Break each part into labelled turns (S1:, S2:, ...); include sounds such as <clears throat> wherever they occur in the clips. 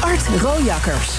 S1: Art Rojakkers.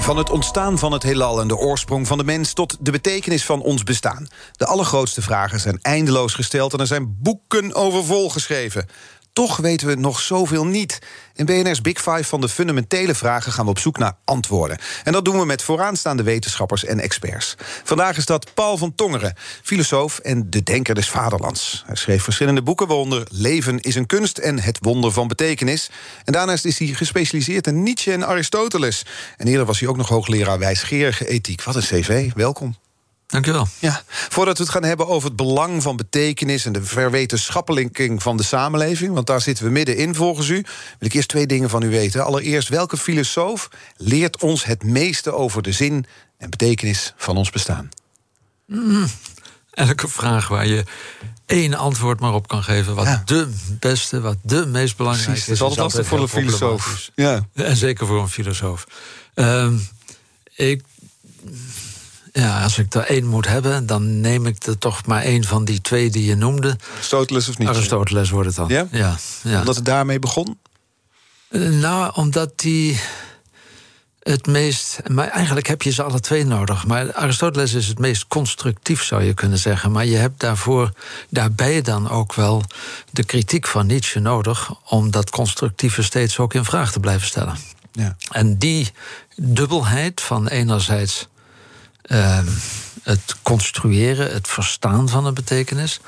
S2: Van het ontstaan van het heelal en de oorsprong van de mens tot de betekenis van ons bestaan. De allergrootste vragen zijn eindeloos gesteld en er zijn boeken over volgeschreven. Toch weten we nog zoveel niet. In BNR's Big Five van de fundamentele vragen gaan we op zoek naar antwoorden. En dat doen we met vooraanstaande wetenschappers en experts. Vandaag is dat Paul van Tongeren, filosoof en de denker des vaderlands. Hij schreef verschillende boeken, waaronder Leven is een kunst en Het wonder van betekenis. En daarnaast is hij gespecialiseerd in Nietzsche en Aristoteles. En eerder was hij ook nog hoogleraar wijsgerige ethiek. Wat een cv, welkom.
S3: Dankjewel.
S2: Ja, voordat we het gaan hebben over het belang van betekenis en de verwetenschappeling van de samenleving, want daar zitten we middenin volgens u, wil ik eerst twee dingen van u weten. Allereerst, welke filosoof leert ons het meeste over de zin en betekenis van ons bestaan?
S3: Mm, elke vraag waar je één antwoord maar op kan geven, wat de beste, wat de meest belangrijkste is.
S2: Dat is altijd lastig voor een filosoof.
S3: Ja. En zeker voor een filosoof. Uh, ik ja, als ik er één moet hebben, dan neem ik er toch maar één van die twee die je noemde.
S2: Aristoteles of niet?
S3: Aristoteles wordt het dan.
S2: Ja?
S3: Ja, ja.
S2: Omdat het daarmee begon?
S3: Uh, nou, omdat die het meest. Maar eigenlijk heb je ze alle twee nodig. Maar Aristoteles is het meest constructief, zou je kunnen zeggen. Maar je hebt daarvoor, daarbij dan ook wel de kritiek van Nietzsche nodig. om dat constructieve steeds ook in vraag te blijven stellen.
S2: Ja.
S3: En die dubbelheid van enerzijds uh, het construeren, het verstaan van een betekenis.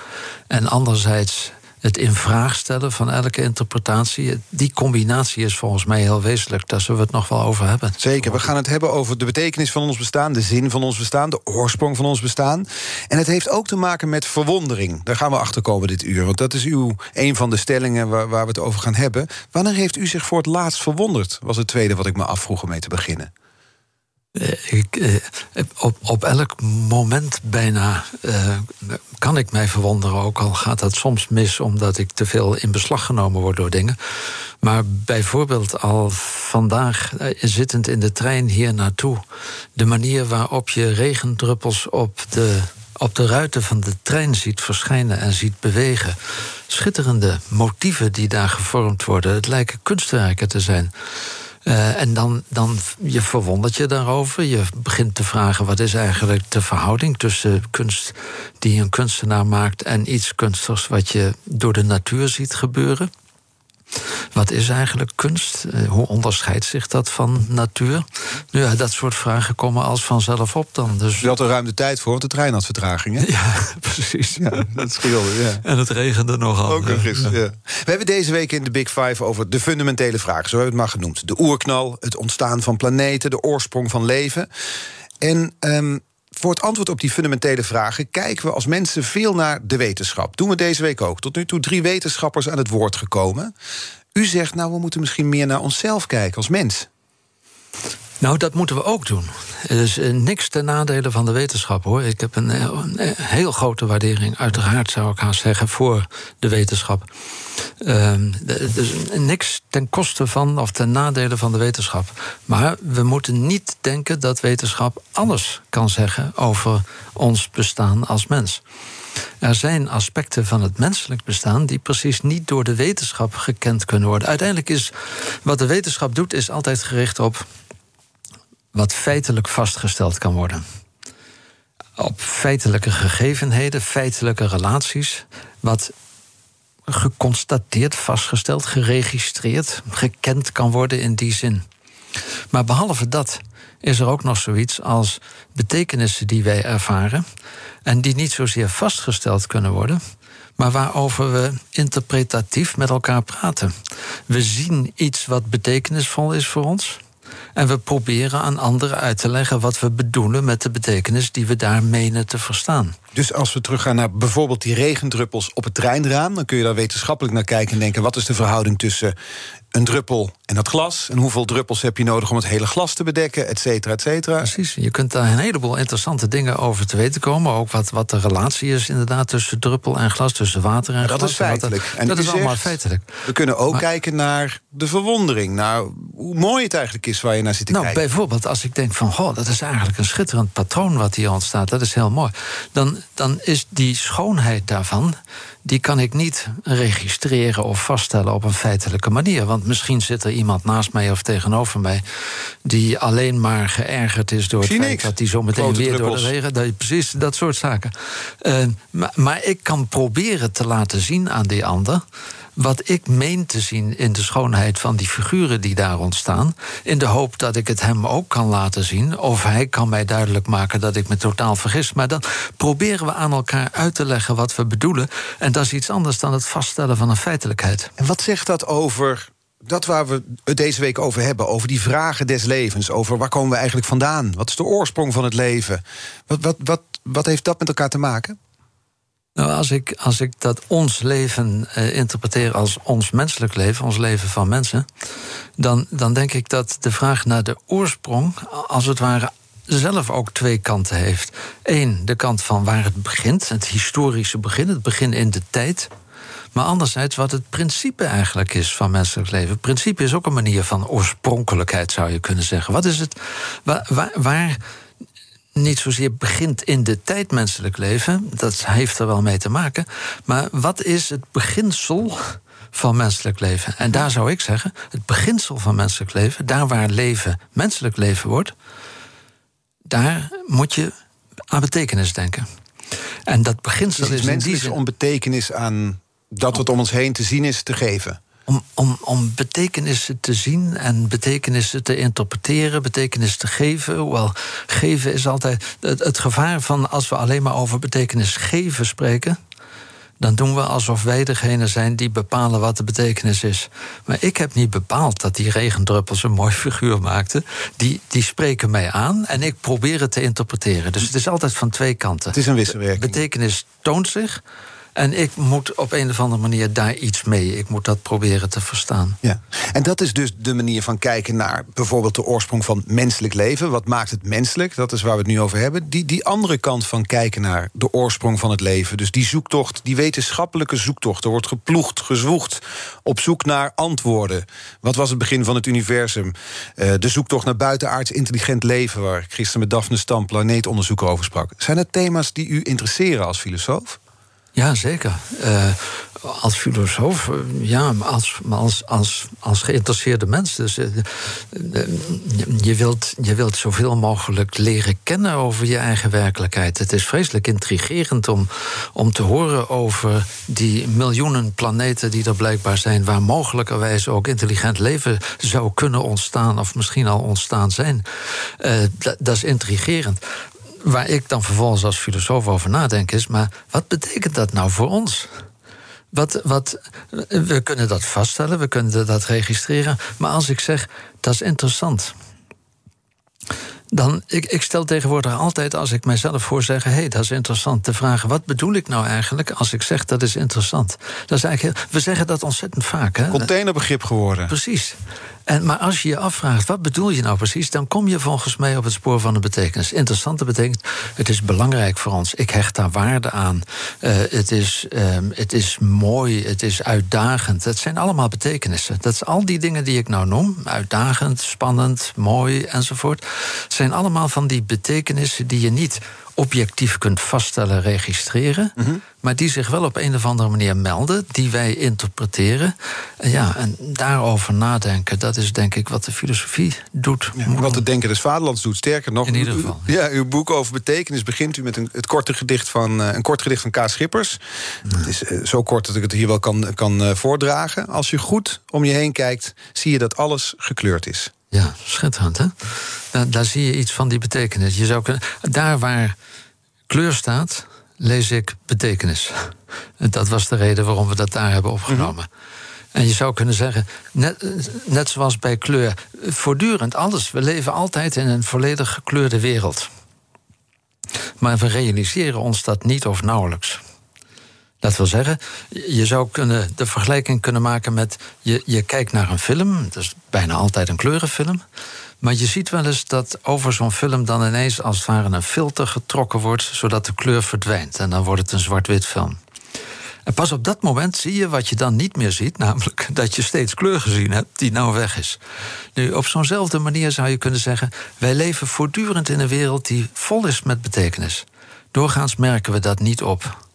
S3: En anderzijds het in vraag stellen van elke interpretatie. Die combinatie is volgens mij heel wezenlijk. Daar zullen we het nog wel over hebben.
S2: Zeker, we gaan het hebben over de betekenis van ons bestaan... de zin van ons bestaan, de oorsprong van ons bestaan. En het heeft ook te maken met verwondering. Daar gaan we achter komen dit uur, want dat is uw, een van de stellingen... Waar, waar we het over gaan hebben. Wanneer heeft u zich voor het laatst verwonderd? Was het tweede wat ik me afvroeg om mee te beginnen.
S3: Eh, eh, op, op elk moment bijna uh, kan ik mij verwonderen. Ook al gaat dat soms mis omdat ik te veel in beslag genomen word door dingen. Maar bijvoorbeeld al vandaag, zittend in de trein hier naartoe, de manier waarop je regendruppels op de, op de ruiten van de trein ziet verschijnen en ziet bewegen. Schitterende motieven die daar gevormd worden. Het lijken kunstwerken te zijn. Uh, en dan, dan je verwondert je daarover. Je begint te vragen wat is eigenlijk de verhouding tussen kunst die een kunstenaar maakt en iets kunstigs wat je door de natuur ziet gebeuren. Wat is eigenlijk kunst? Eh, hoe onderscheidt zich dat van natuur? Nu ja, dat soort vragen komen als vanzelf op dan. Dus...
S2: Je had er ruim de tijd voor, want de trein had vertraging, hè? <laughs>
S3: Ja, precies.
S2: Ja, dat scheelde, ja.
S3: En het regende nogal.
S2: Ook nog ja. ja. We hebben deze week in de Big Five over de fundamentele vragen. Zo hebben we het maar genoemd. De oerknal, het ontstaan van planeten, de oorsprong van leven. En um, voor het antwoord op die fundamentele vragen kijken we als mensen veel naar de wetenschap. Doen we deze week ook. Tot nu toe drie wetenschappers aan het woord gekomen. U zegt, nou, we moeten misschien meer naar onszelf kijken als mens.
S3: Nou, dat moeten we ook doen. Er is eh, niks ten nadele van de wetenschap, hoor. Ik heb een, eh, een heel grote waardering, uiteraard zou ik haast zeggen, voor de wetenschap. Uh, dus niks ten koste van of ten nadele van de wetenschap. Maar we moeten niet denken dat wetenschap alles kan zeggen over ons bestaan als mens. Er zijn aspecten van het menselijk bestaan die precies niet door de wetenschap gekend kunnen worden. Uiteindelijk is wat de wetenschap doet, is altijd gericht op wat feitelijk vastgesteld kan worden. Op feitelijke gegevenheden, feitelijke relaties, wat geconstateerd, vastgesteld, geregistreerd, gekend kan worden in die zin. Maar behalve dat is er ook nog zoiets als betekenissen die wij ervaren en die niet zozeer vastgesteld kunnen worden, maar waarover we interpretatief met elkaar praten. We zien iets wat betekenisvol is voor ons. En we proberen aan anderen uit te leggen wat we bedoelen met de betekenis die we daar menen te verstaan.
S2: Dus als we teruggaan naar bijvoorbeeld die regendruppels op het treinraam, dan kun je daar wetenschappelijk naar kijken en denken: wat is de verhouding tussen een druppel en dat glas. En hoeveel druppels heb je nodig om het hele glas te bedekken, et cetera, et cetera.
S3: Precies. Je kunt daar een heleboel interessante dingen over te weten komen. Ook wat, wat de relatie is inderdaad tussen druppel en glas, tussen water en
S2: maar
S3: glas.
S2: Dat is feitelijk.
S3: En dat is allemaal feitelijk.
S2: We kunnen ook kijken naar de verwondering. Naar hoe mooi het eigenlijk is waar je naar zit te
S3: nou,
S2: kijken.
S3: Bijvoorbeeld als ik denk van, goh, dat is eigenlijk een schitterend patroon wat hier ontstaat. Dat is heel mooi. Dan, dan is die schoonheid daarvan die kan ik niet registreren of vaststellen op een feitelijke manier. Want misschien zit er iemand naast mij of tegenover mij die alleen maar geërgerd is door het feit
S2: niks.
S3: dat hij zo meteen weer door de regen. Dat, precies, dat soort zaken. Uh, maar, maar ik kan proberen te laten zien aan die ander wat ik meen te zien in de schoonheid van die figuren die daar ontstaan. In de hoop dat ik het hem ook kan laten zien. Of hij kan mij duidelijk maken dat ik me totaal vergis. Maar dan proberen we aan elkaar uit te leggen wat we bedoelen. En dat is iets anders dan het vaststellen van een feitelijkheid.
S2: En wat zegt dat over dat waar we het deze week over hebben, over die vragen des levens, over waar komen we eigenlijk vandaan? Wat is de oorsprong van het leven? Wat, wat, wat, wat heeft dat met elkaar te maken?
S3: Nou, als ik, als ik dat ons leven uh, interpreteer als ons menselijk leven, ons leven van mensen, dan, dan denk ik dat de vraag naar de oorsprong, als het ware, zelf ook twee kanten heeft. Eén, de kant van waar het begint, het historische begin, het begin in de tijd. Maar anderzijds wat het principe eigenlijk is van menselijk leven. Principe is ook een manier van oorspronkelijkheid, zou je kunnen zeggen. Wat is het? Waar, waar niet zozeer begint in de tijd menselijk leven, dat heeft er wel mee te maken. Maar wat is het beginsel van menselijk leven? En daar zou ik zeggen, het beginsel van menselijk leven, daar waar leven menselijk leven wordt, daar moet je aan betekenis denken. En dat beginsel
S2: dus
S3: is
S2: zin... om betekenis aan dat wat om ons heen te zien is te geven
S3: om, om, om betekenissen te zien en betekenissen te interpreteren, betekenis te geven. Hoewel geven is altijd. Het, het gevaar van als we alleen maar over betekenis geven spreken dan doen we alsof wij degene zijn die bepalen wat de betekenis is. Maar ik heb niet bepaald dat die regendruppels een mooi figuur maakten. Die, die spreken mij aan en ik probeer het te interpreteren. Dus het is altijd van twee kanten.
S2: Het is een wisselwerking.
S3: Betekenis toont zich. En ik moet op een of andere manier daar iets mee. Ik moet dat proberen te verstaan.
S2: Ja. En dat is dus de manier van kijken naar bijvoorbeeld de oorsprong van menselijk leven. Wat maakt het menselijk? Dat is waar we het nu over hebben. Die, die andere kant van kijken naar de oorsprong van het leven. Dus die zoektocht, die wetenschappelijke zoektocht. Er wordt geploegd, gezwoegd op zoek naar antwoorden. Wat was het begin van het universum? Uh, de zoektocht naar buitenaards intelligent leven... waar ik gisteren met Daphne Stam planeetonderzoeker over sprak. Zijn het thema's die u interesseren als filosoof?
S3: Ja, zeker. Uh, als filosoof, ja, als, als, als, als geïnteresseerde mens. Dus, uh, je, wilt, je wilt zoveel mogelijk leren kennen over je eigen werkelijkheid. Het is vreselijk intrigerend om, om te horen over die miljoenen planeten die er blijkbaar zijn, waar mogelijkerwijs ook intelligent leven zou kunnen ontstaan, of misschien al ontstaan zijn. Dat is intrigerend waar ik dan vervolgens als filosoof over nadenk is... maar wat betekent dat nou voor ons? Wat, wat, we kunnen dat vaststellen, we kunnen dat registreren... maar als ik zeg, dat is interessant... Dan, ik, ik stel tegenwoordig altijd, als ik mijzelf hoor zeggen... hé, hey, dat is interessant, te vragen... wat bedoel ik nou eigenlijk als ik zeg dat is interessant? Dat is eigenlijk heel, we zeggen dat ontzettend vaak. Hè?
S2: Containerbegrip geworden.
S3: Precies. En, maar als je je afvraagt, wat bedoel je nou precies... dan kom je volgens mij op het spoor van de betekenis. Interessante betekenis, het is belangrijk voor ons. Ik hecht daar waarde aan. Uh, het, is, uh, het is mooi, het is uitdagend. Het zijn allemaal betekenissen. Dat is al die dingen die ik nou noem. Uitdagend, spannend, mooi enzovoort. zijn allemaal van die betekenissen die je niet objectief kunt vaststellen, registreren. Mm -hmm. Maar die zich wel op een of andere manier melden, die wij interpreteren. En ja, en daarover nadenken, dat is denk ik wat de filosofie doet.
S2: Ja, wat het denken des vaderlands doet. Sterker nog,
S3: in ieder geval.
S2: Ja, uw boek over betekenis begint u met een, het korte gedicht van, uh, een kort gedicht van K. Schippers. Ja. Het is uh, zo kort dat ik het hier wel kan, kan uh, voordragen. Als je goed om je heen kijkt, zie je dat alles gekleurd is.
S3: Ja, schitterend, hè? Daar, daar, zie je iets van die betekenis. Je zou kunnen, daar waar kleur staat, lees ik betekenis. Dat was de reden waarom we dat daar hebben opgenomen. Mm -hmm. En je zou kunnen zeggen, net, net zoals bij kleur, voortdurend alles. We leven altijd in een volledig gekleurde wereld. Maar we realiseren ons dat niet of nauwelijks. Dat wil zeggen, je zou kunnen de vergelijking kunnen maken met... Je, je kijkt naar een film, dat is bijna altijd een kleurenfilm... maar je ziet wel eens dat over zo'n film dan ineens als het ware een filter getrokken wordt... zodat de kleur verdwijnt en dan wordt het een zwart-wit film. En pas op dat moment zie je wat je dan niet meer ziet, namelijk <laughs> dat je steeds kleur gezien hebt die nou weg is. Nu, op zo'nzelfde manier zou je kunnen zeggen: wij leven voortdurend in een wereld die vol is met betekenis. Doorgaans merken we dat niet op.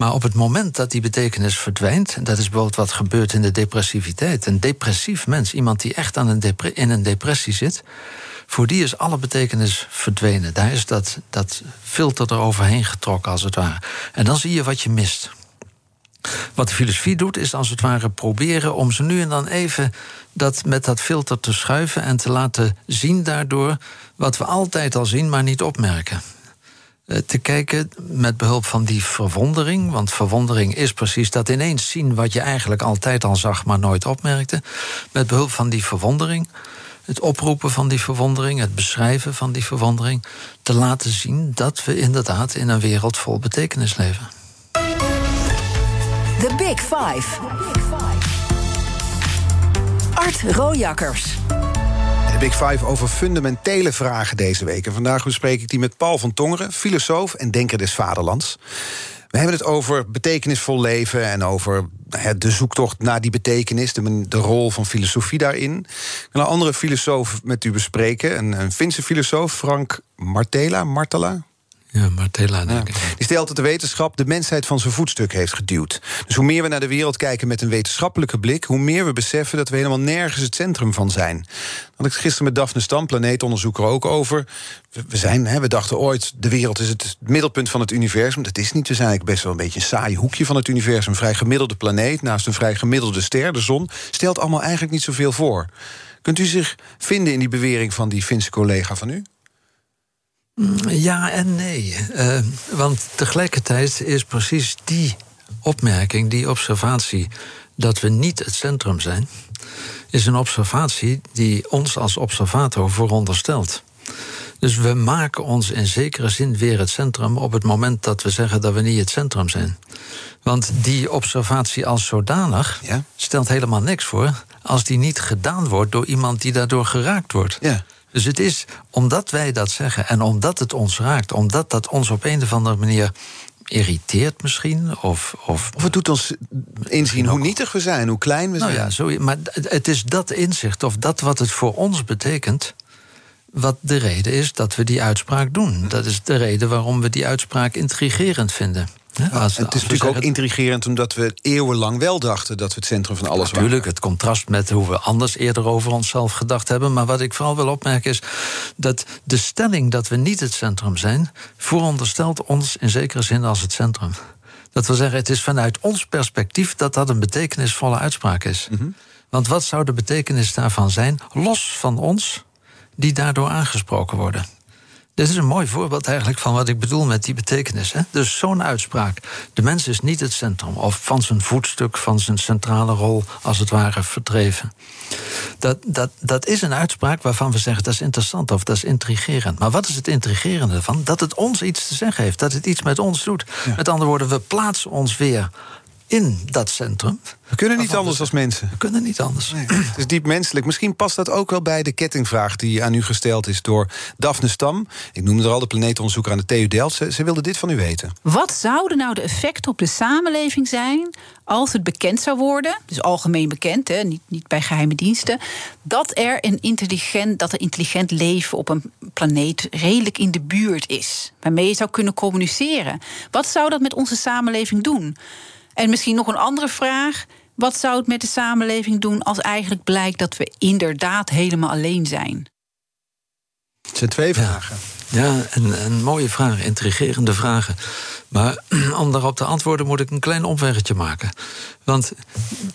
S3: Maar op het moment dat die betekenis verdwijnt, dat is bijvoorbeeld wat gebeurt in de depressiviteit. Een depressief mens, iemand die echt aan een in een depressie zit, voor die is alle betekenis verdwenen. Daar is dat, dat filter er overheen getrokken, als het ware. En dan zie je wat je mist. Wat de filosofie doet, is als het ware proberen om ze nu en dan even dat met dat filter te schuiven en te laten zien daardoor wat we altijd al zien, maar niet opmerken. Eh, te kijken met behulp van die verwondering. Want verwondering is precies dat ineens zien wat je eigenlijk altijd al zag, maar nooit opmerkte. Met behulp van die verwondering, het oproepen van die verwondering, het beschrijven van die verwondering, te laten zien dat we inderdaad in een wereld vol betekenis leven.
S1: The Big Five. Art Rojakkers.
S2: Big Five over fundamentele vragen deze week. En vandaag bespreek ik die met Paul van Tongeren, filosoof en denker des vaderlands. We hebben het over betekenisvol leven en over de zoektocht naar die betekenis, de, de rol van filosofie daarin. Ik wil een andere filosoof met u bespreken, een, een Finse filosoof, Frank Martela. Martela,
S3: ja, Martella, denk ik.
S2: Die stelt dat de wetenschap de mensheid van zijn voetstuk heeft geduwd. Dus hoe meer we naar de wereld kijken met een wetenschappelijke blik... hoe meer we beseffen dat we helemaal nergens het centrum van zijn. Had ik gisteren met Daphne Stam, planeetonderzoeker, ook over. We, zijn, hè, we dachten ooit, de wereld is het middelpunt van het universum. Dat is niet, we zijn eigenlijk best wel een beetje een saai hoekje van het universum. Een vrij gemiddelde planeet naast een vrij gemiddelde ster, de zon. Stelt allemaal eigenlijk niet zoveel voor. Kunt u zich vinden in die bewering van die Finse collega van u?
S3: Ja en nee. Uh, want tegelijkertijd is precies die opmerking, die observatie, dat we niet het centrum zijn, is een observatie die ons als observator vooronderstelt. Dus we maken ons in zekere zin weer het centrum op het moment dat we zeggen dat we niet het centrum zijn. Want die observatie als zodanig ja? stelt helemaal niks voor als die niet gedaan wordt door iemand die daardoor geraakt wordt.
S2: Ja.
S3: Dus het is omdat wij dat zeggen en omdat het ons raakt, omdat dat ons op een of andere manier irriteert misschien. Of, of,
S2: of het doet ons inzien hoe nietig we zijn, hoe klein we
S3: nou
S2: zijn.
S3: Ja, zo, maar het is dat inzicht of dat wat het voor ons betekent. Wat de reden is dat we die uitspraak doen. Dat is de reden waarom we die uitspraak intrigerend vinden
S2: het is natuurlijk ook intrigerend omdat we eeuwenlang wel dachten dat we het centrum van alles
S3: waren. Natuurlijk, het contrast met hoe we anders eerder over onszelf gedacht hebben. Maar wat ik vooral wil opmerken is dat de stelling dat we niet het centrum zijn, vooronderstelt ons in zekere zin als het centrum. Dat wil zeggen, het is vanuit ons perspectief dat dat een betekenisvolle uitspraak is. Mhm. Want wat zou de betekenis daarvan zijn, los van ons, die daardoor aangesproken worden? Dit is een mooi voorbeeld eigenlijk van wat ik bedoel met die betekenis. Hè? Dus zo'n uitspraak. De mens is niet het centrum of van zijn voetstuk, van zijn centrale rol als het ware verdreven. Dat, dat, dat is een uitspraak waarvan we zeggen dat is interessant of dat is intrigerend. Maar wat is het intrigerende ervan? Dat het ons iets te zeggen heeft, dat het iets met ons doet. Met andere woorden, we plaatsen ons weer in dat centrum.
S2: We kunnen niet anders als mensen.
S3: We kunnen niet anders.
S2: het is diep menselijk. Misschien past dat ook wel bij de kettingvraag die aan u gesteld is door Daphne Stam. Ik noemde er al de planeetonderzoeker aan de TU Delft. Ze, ze wilde dit van u weten.
S4: Wat zouden nou de effecten op de samenleving zijn als het bekend zou worden, dus algemeen bekend, hè, niet, niet bij geheime diensten, dat er een intelligent, dat er intelligent leven op een planeet redelijk in de buurt is, waarmee je zou kunnen communiceren? Wat zou dat met onze samenleving doen? En misschien nog een andere vraag. Wat zou het met de samenleving doen als eigenlijk blijkt dat we inderdaad helemaal alleen zijn?
S2: Het zijn twee vragen.
S3: Ja, een, een mooie vraag, intrigerende vragen. Maar <clears throat> om daarop te antwoorden moet ik een klein omweggetje maken. Want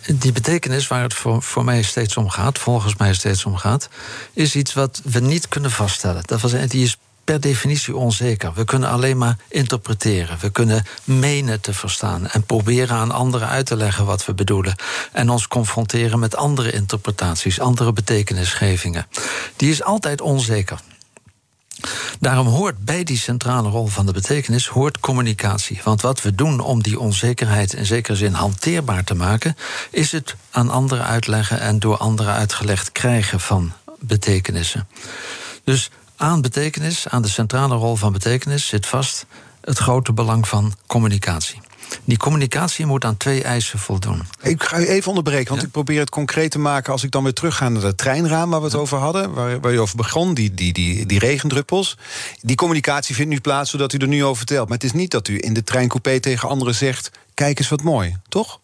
S3: die betekenis waar het voor, voor mij steeds om gaat, volgens mij steeds om gaat, is iets wat we niet kunnen vaststellen. Dat was, die is per definitie onzeker. We kunnen alleen maar interpreteren. We kunnen menen te verstaan en proberen aan anderen uit te leggen wat we bedoelen. En ons confronteren met andere interpretaties, andere betekenisgevingen. Die is altijd onzeker. Daarom hoort bij die centrale rol van de betekenis hoort communicatie. Want wat we doen om die onzekerheid in zekere zin hanteerbaar te maken, is het aan anderen uitleggen en door anderen uitgelegd krijgen van betekenissen. Dus aan betekenis, aan de centrale rol van betekenis, zit vast het grote belang van communicatie. Die communicatie moet aan twee eisen voldoen.
S2: Ik ga u even onderbreken, want
S3: Ja?
S2: ik probeer het concreet te maken... als ik dan weer terugga naar dat treinraam waar we het over hadden... waar, waar je over begon, die, die, die, die regendruppels. Die communicatie vindt nu plaats zodat u er nu over vertelt. Maar het is niet dat u in de treincoupé tegen anderen zegt... kijk eens wat mooi, toch?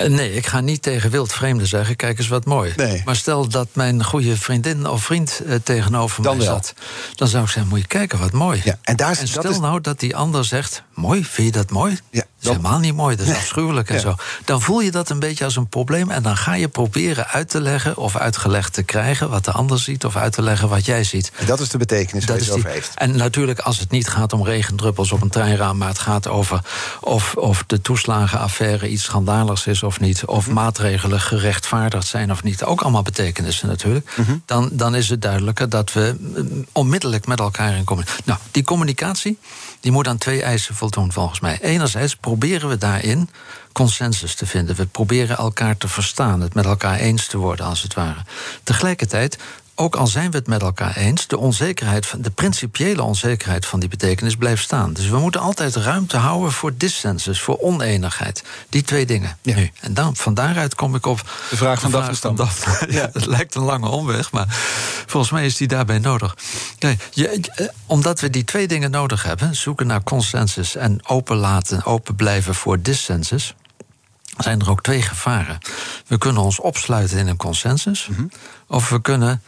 S3: Eh, Nee, ik ga niet tegen wildvreemden zeggen: kijk eens wat mooi.
S2: Nee.
S3: Maar stel dat mijn goede vriendin of vriend eh, tegenover
S2: Dan
S3: mij
S2: wel.
S3: zat, dan zou ik zeggen: moet je kijken wat mooi.
S2: Ja, en daar dat
S3: stel
S2: is-
S3: nou dat die ander zegt: mooi, vind je dat mooi?
S2: Ja,
S3: dat is helemaal niet mooi, dat is afschuwelijk en
S2: Ja.
S3: zo. Dan voel je dat een beetje als een probleem en dan ga je proberen uit te leggen of uitgelegd te krijgen wat de ander ziet of uit te leggen wat jij ziet.
S2: En dat is de betekenis waar je het over heeft.
S3: en natuurlijk, als het niet gaat om regendruppels op een treinraam, maar het gaat over of, of de toeslagenaffaire iets schandaligs is of niet, of
S2: Mhm.
S3: maatregelen gerechtvaardigd zijn of niet, ook allemaal betekenissen natuurlijk,
S2: Mhm.
S3: dan, dan is het duidelijker dat we mm, onmiddellijk met elkaar in communicatie. Nou, die communicatie die moet aan twee eisen voldoen volgens mij. Enerzijds proberen we daarin consensus te vinden. We proberen elkaar te verstaan, het met elkaar eens te worden, als het ware. Tegelijkertijd, ook al zijn we het met elkaar eens, de onzekerheid, van, de principiële onzekerheid van die betekenis blijft staan. Dus we moeten altijd ruimte houden voor dissensus, voor oneenigheid. Die twee dingen.
S2: Ja.
S3: Nu. En dan, van daaruit kom ik op
S2: De vraag van Daphne Stam. <laughs>
S3: Ja, het lijkt een lange omweg, maar volgens mij is die daarbij nodig. Je, eh, omdat we die twee dingen nodig hebben, zoeken naar consensus en open laten, open blijven voor dissensus, zijn er ook twee gevaren. We kunnen ons opsluiten in een consensus,
S2: Mhm.
S3: of we kunnen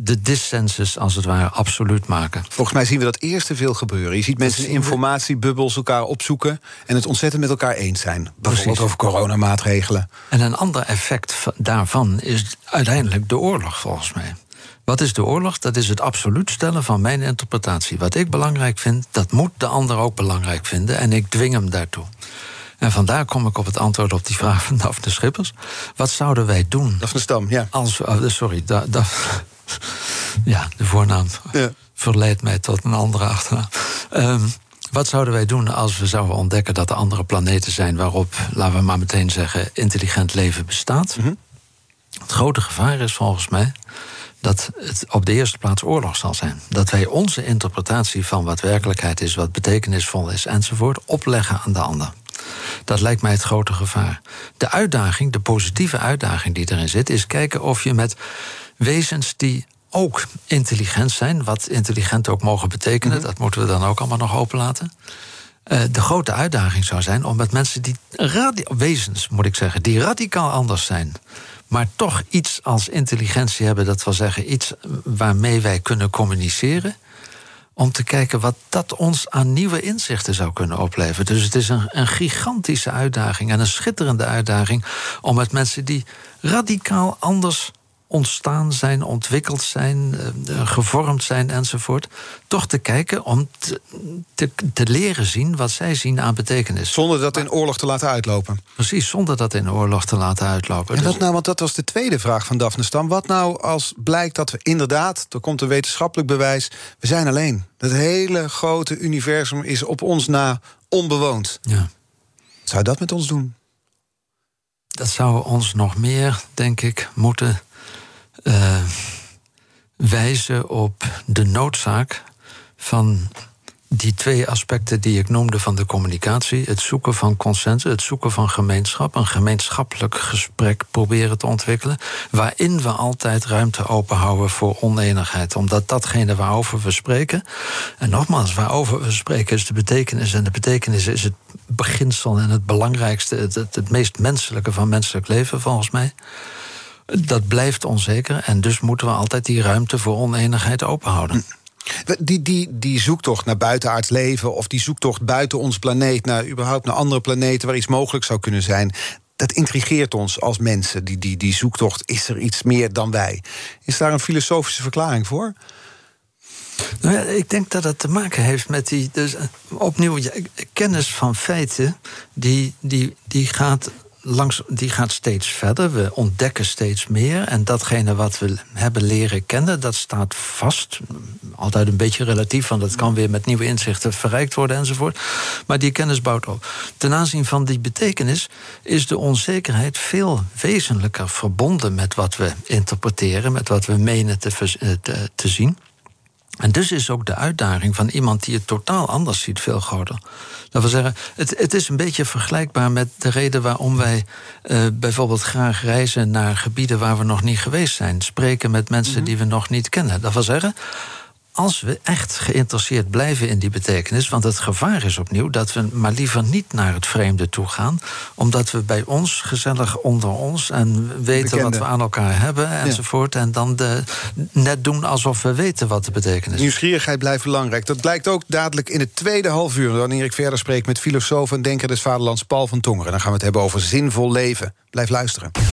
S3: de dissensus als het ware absoluut maken.
S2: Volgens mij zien we dat eerste veel gebeuren. Je ziet mensen in
S3: zien we-
S2: informatiebubbels elkaar opzoeken... en het ontzettend met elkaar eens zijn. Bijvoorbeeld
S3: Precies.
S2: over coronamaatregelen.
S3: En een ander effect va- daarvan is uiteindelijk de oorlog, volgens mij. Wat is de oorlog? Dat is het absoluut stellen van mijn interpretatie. Wat ik belangrijk vind, dat moet de ander ook belangrijk vinden. En ik dwing hem daartoe. En vandaar kom ik op het antwoord op die vraag van Daphne Schippers. Wat zouden wij doen
S2: Daphne Stam, ja.
S3: als... oh, sorry, da, da- <laughs> ja, de voornaam
S2: Ja.
S3: verleidt mij tot een andere achternaam. Ehm, wat zouden wij doen als we zouden ontdekken dat er andere planeten zijn waarop, laten we maar meteen zeggen, intelligent leven bestaat? Het grote gevaar is volgens mij dat het op de eerste plaats oorlog zal zijn. Dat wij onze interpretatie van wat werkelijkheid is, wat betekenisvol is enzovoort, opleggen aan de ander. Dat lijkt mij het grote gevaar. De uitdaging, de positieve uitdaging die erin zit, is kijken of je met wezens die ook intelligent zijn, wat intelligent ook mogen betekenen, dat moeten we dan ook allemaal nog openlaten. Eh, de grote uitdaging zou zijn om met mensen die wezens, moet ik zeggen, die radicaal anders zijn, maar toch iets als intelligentie hebben, dat wil zeggen iets waarmee wij kunnen communiceren, om te kijken wat dat ons aan nieuwe inzichten zou kunnen opleveren. Dus het is een, een gigantische uitdaging en een schitterende uitdaging om met mensen die radicaal anders ontstaan zijn, ontwikkeld zijn, eh, gevormd zijn enzovoort, toch te kijken om te, te, te leren zien wat zij zien aan betekenis.
S2: Zonder dat in oorlog te laten uitlopen.
S3: Precies, zonder dat in oorlog te laten uitlopen.
S2: En
S3: Dus-
S2: wat nou, want dat was de tweede vraag van Daphne Stam. Wat nou als blijkt dat we inderdaad, er komt een wetenschappelijk bewijs... we zijn alleen. Dat hele grote universum is op ons na onbewoond.
S3: ja.
S2: Zou dat met ons doen?
S3: Dat zou ons nog meer, denk ik, moeten eh, wijzen op de noodzaak van die twee aspecten die ik noemde van de communicatie: het zoeken van consensus, het zoeken van gemeenschap, een gemeenschappelijk gesprek proberen te ontwikkelen, waarin we altijd ruimte openhouden voor oneenigheid, omdat datgene waarover we spreken, en nogmaals, waarover we spreken is de betekenis, en de betekenis is het beginsel en het belangrijkste, het, het, het meest menselijke van menselijk leven, volgens mij. Dat blijft onzeker en dus moeten we altijd die ruimte voor oneenigheid openhouden.
S2: Die, die, die zoektocht naar buitenaards leven... of die zoektocht buiten ons planeet... naar überhaupt naar andere planeten waar iets mogelijk zou kunnen zijn... dat intrigeert ons als mensen, die, die, die zoektocht. Is er iets meer dan wij? Is daar een filosofische verklaring voor?
S3: Nou ja, ik denk dat het te maken heeft met die. Dus eh, opnieuw, kennis van feiten, die, die, die gaat langs, die gaat steeds verder. We ontdekken steeds meer. En datgene wat we hebben leren kennen, dat staat vast. Altijd een beetje relatief, want dat kan weer met nieuwe inzichten verrijkt worden enzovoort. Maar die kennis bouwt op. Ten aanzien van die betekenis is de onzekerheid veel wezenlijker verbonden met wat we interpreteren, met wat we menen te, te, te zien. En dus is ook de uitdaging van iemand die het totaal anders ziet veel groter. Dat wil zeggen, het, het is een beetje vergelijkbaar met de reden waarom wij uh, bijvoorbeeld graag reizen naar gebieden waar we nog niet geweest zijn. Spreken met mensen mhm. die we nog niet kennen. Dat wil zeggen, als we echt geïnteresseerd blijven in die betekenis, want het gevaar is opnieuw dat we maar liever niet naar het vreemde toe gaan, omdat we bij ons gezellig onder ons en weten wat we aan elkaar hebben enzovoort, en dan de, net doen alsof we weten wat de betekenis is.
S2: Nieuwsgierigheid blijft belangrijk. Dat blijkt ook dadelijk in het tweede half uur, wanneer ik verder spreek met filosoof en denker des Vaderlands Paul van Tongeren. Dan gaan we het hebben over zinvol leven. Blijf luisteren.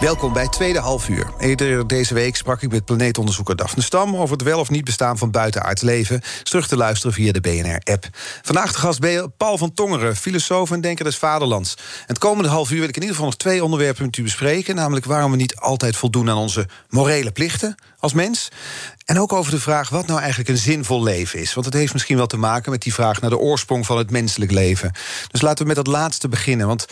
S2: Welkom bij Tweede Half Uur. Eerder deze week sprak ik met planeetonderzoeker Daphne Stam... over het wel of niet bestaan van buitenaards leven. Terug te luisteren via de BNR-app. Vandaag de gast Paul van Tongeren, filosoof en denker des vaderlands. En het komende half uur wil ik in ieder geval nog twee onderwerpen met u bespreken. Namelijk waarom we niet altijd voldoen aan onze morele plichten als mens. En ook over de vraag wat nou eigenlijk een zinvol leven is. Want het heeft misschien wel te maken met die vraag naar de oorsprong van het menselijk leven. Dus laten we met dat laatste beginnen. Want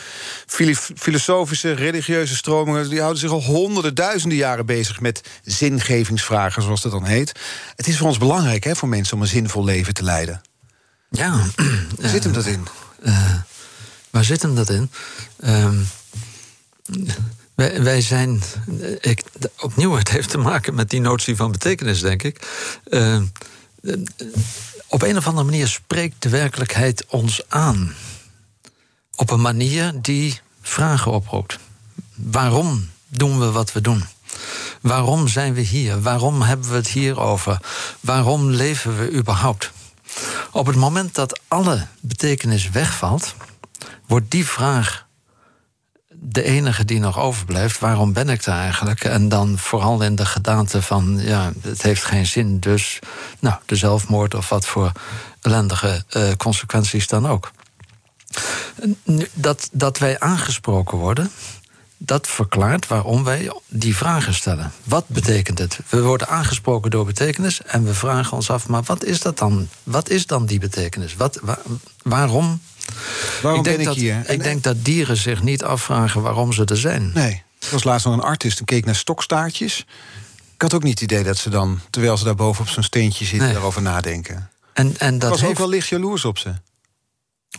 S2: filosofische, religieuze stromingen die houden zich al honderden, duizenden jaren bezig met zingevingsvragen, zoals dat dan heet. Het is voor ons belangrijk hè, voor mensen om een zinvol leven te leiden.
S3: Ja.
S2: Waar zit hem dat in?
S3: Uh, waar zit hem dat in? Uh, wij, zijn, ik, opnieuw, het heeft te maken met die notie van betekenis, denk ik. Uh, op een of andere manier spreekt de werkelijkheid ons aan. Op een manier die vragen oproept. Waarom doen we wat we doen? Waarom zijn we hier? Waarom hebben we het hier over? Waarom leven we überhaupt? Op het moment dat alle betekenis wegvalt, wordt die vraag de enige die nog overblijft. Waarom ben ik daar eigenlijk? En dan vooral in de gedaante van, ja, het heeft geen zin, dus nou, de zelfmoord of wat voor ellendige uh, consequenties dan ook. Dat, dat wij aangesproken worden, dat verklaart waarom wij die vragen stellen. Wat betekent het? We worden aangesproken door betekenis en we vragen ons af, maar wat is dat dan? Wat is dan die betekenis? Wat, waarom
S2: Waarom
S3: ik denk
S2: ben ik
S3: dat,
S2: hier?
S3: Ik denk dat dieren zich niet afvragen waarom ze er zijn.
S2: Nee. Ik was laatst nog een artist en keek naar stokstaartjes. Ik had ook niet het idee dat ze dan, terwijl ze daar boven op zo'n steentje zitten, nee. daarover nadenken.
S3: En, en dat
S2: was
S3: heeft...
S2: ook wel licht jaloers op ze.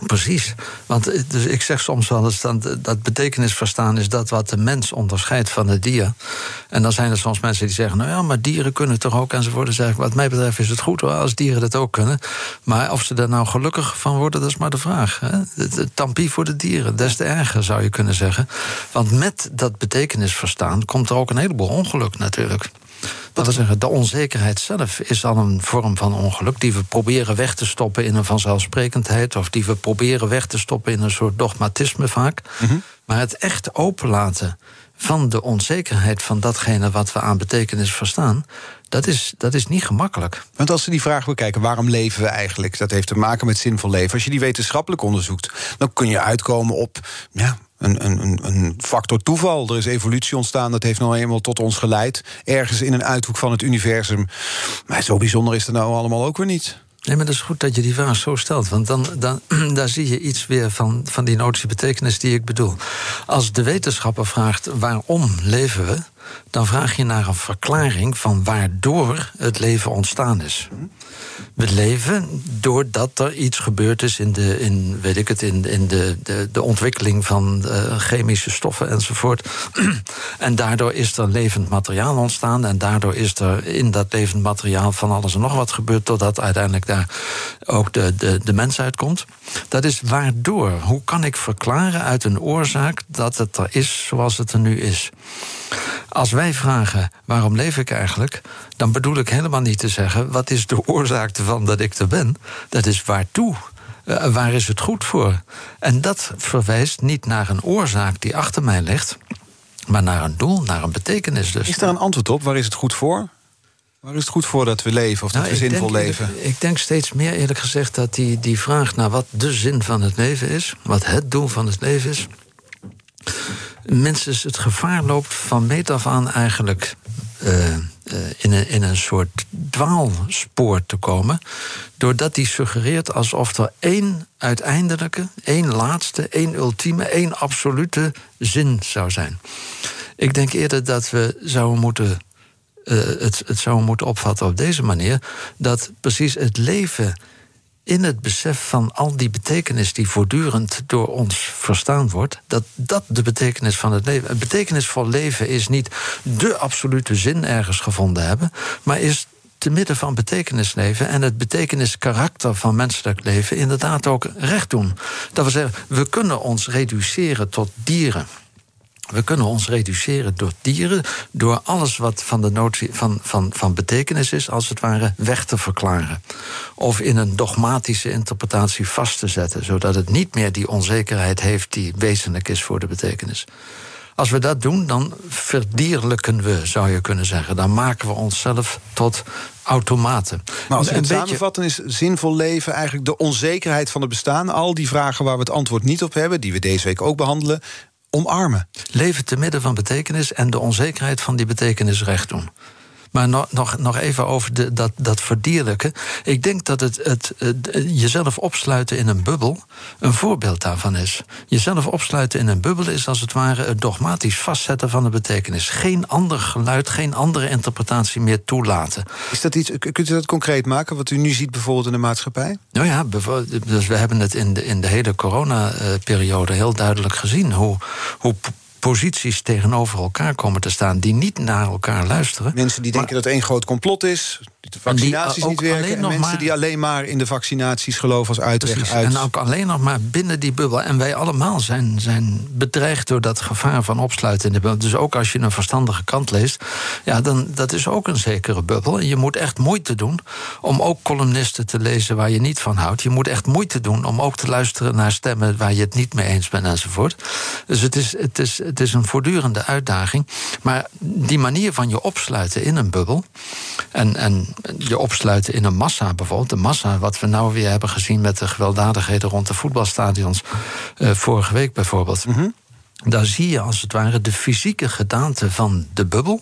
S3: Precies. Want eh, dus ik zeg soms wel eens dat, dat betekenis verstaan is dat wat de mens onderscheidt van het dier. En dan zijn er soms mensen die zeggen: Nou ja, maar dieren kunnen toch ook enzovoort. Ik: Wat mij betreft is het goed hoor, als dieren dat ook kunnen. Maar of ze er nou gelukkig van worden, dat is maar de vraag. Tampie voor de dieren, des te erger zou je kunnen zeggen. Want met dat betekenis verstaan komt er ook een heleboel ongeluk natuurlijk. Dat wil zeggen, de onzekerheid zelf is al een vorm van ongeluk... die we proberen weg te stoppen in een vanzelfsprekendheid... of die we proberen weg te stoppen in een soort dogmatisme vaak.
S2: Mhm.
S3: Maar het echt openlaten van de onzekerheid van datgene wat we aan betekenis verstaan... Dat is, dat is niet gemakkelijk.
S2: Want als we die vraag bekijken, waarom leven we eigenlijk? Dat heeft te maken met zinvol leven. Als je die wetenschappelijk onderzoekt, dan kun je uitkomen op ja, een, een, factor toeval. Er is evolutie ontstaan, dat heeft nog eenmaal tot ons geleid. Ergens in een uithoek van het universum. Maar zo bijzonder is het nou allemaal ook weer niet.
S3: Nee, maar dat is goed dat je die vraag zo stelt. Want dan, dan <clears throat> daar zie je iets weer van, van die notische betekenis die ik bedoel. Als de wetenschapper vraagt waarom leven we, dan vraag je naar een verklaring van waardoor het leven ontstaan is. We leven doordat er iets gebeurd is in de, in, weet ik het, in, in de, de, de ontwikkeling van uh, chemische stoffen enzovoort. <clears throat> en daardoor is er levend materiaal ontstaan. En daardoor is er in dat levend materiaal van alles en nog wat gebeurd. Totdat uiteindelijk daar ook de, de, de mens uitkomt. Dat is waardoor. Hoe kan ik verklaren uit een oorzaak dat het er is zoals het er nu is? Als wij vragen waarom leef ik eigenlijk, dan bedoel ik helemaal niet te zeggen wat is de oorzaak ervan dat ik er ben. Dat is waartoe. Uh, waar is het goed voor? En dat verwijst niet naar een oorzaak die achter mij ligt, maar naar een doel, naar een betekenis. Dus.
S2: Is daar een antwoord op? Waar is het goed voor? Waar is het goed voor dat we leven of dat nou, we zinvol leven?
S3: ik denk steeds meer eerlijk gezegd dat die, die vraag naar wat de zin van het leven is, wat het doel van het leven is, mensen het gevaar loopt van meet af aan eigenlijk uh, uh, in, een, in een soort dwaalspoor te komen. Doordat die suggereert alsof er één uiteindelijke, één laatste, één ultieme, één absolute zin zou zijn. Ik denk eerder dat we zouden moeten. Uh, het, het zouden moeten opvatten op deze manier: dat precies het leven in het besef van al die betekenis die voortdurend door ons verstaan wordt, dat dat de betekenis van het leven. Het betekenisvol leven is niet de absolute zin ergens gevonden hebben, maar is te midden van betekenis leven en het betekeniskarakter van menselijk leven inderdaad ook recht doen. Dat we zeggen, we kunnen ons reduceren tot dieren. We kunnen ons reduceren door dieren, door alles wat van, de notie, van, van, van betekenis is, als het ware, weg te verklaren. Of in een dogmatische interpretatie vast te zetten, zodat het niet meer die onzekerheid heeft die wezenlijk is voor de betekenis. Als we dat doen, dan verdierlijken we, zou je kunnen zeggen. Dan maken we onszelf tot automaten.
S2: Maar als we het samenvatten is zinvol leven eigenlijk de onzekerheid van het bestaan. Al die vragen waar we het antwoord niet op hebben, die we deze week ook behandelen, omarmen.
S3: Leven te midden van betekenis en de onzekerheid van die betekenis recht doen. Maar nog, nog, nog even over de, dat, dat verdierlijken. Ik denk dat het, het, jezelf opsluiten in een bubbel een voorbeeld daarvan is. Jezelf opsluiten in een bubbel is als het ware het dogmatisch vastzetten van de betekenis. Geen ander geluid, geen andere interpretatie meer toelaten.
S2: Is dat iets, kunt u dat concreet maken, wat u nu ziet bijvoorbeeld in de maatschappij?
S3: Nou ja, dus we hebben het in de, in de hele coronaperiode heel duidelijk gezien. Hoe, hoe posities tegenover elkaar komen te staan die niet naar elkaar luisteren.
S2: Mensen die denken dat één groot complot is, de vaccinaties niet werken. En mensen maar, die alleen maar in de vaccinaties geloven als uitweg uit.
S3: En ook alleen nog maar binnen die bubbel. En wij allemaal zijn, zijn bedreigd door dat gevaar van opsluiten in de bubbel. Dus ook als je een verstandige kant leest, ja, dan dat is ook een zekere bubbel. En je moet echt moeite doen om ook columnisten te lezen waar je niet van houdt. Je moet echt moeite doen om ook te luisteren naar stemmen waar je het niet mee eens bent enzovoort. Dus het is, het is, het is een voortdurende uitdaging. Maar die manier van je opsluiten in een bubbel en, en je opsluiten in een massa bijvoorbeeld. De massa, wat we nou weer hebben gezien met de gewelddadigheden rond de voetbalstadions. Uh, vorige week bijvoorbeeld. Mm Daar zie je als het ware de fysieke gedaante van de bubbel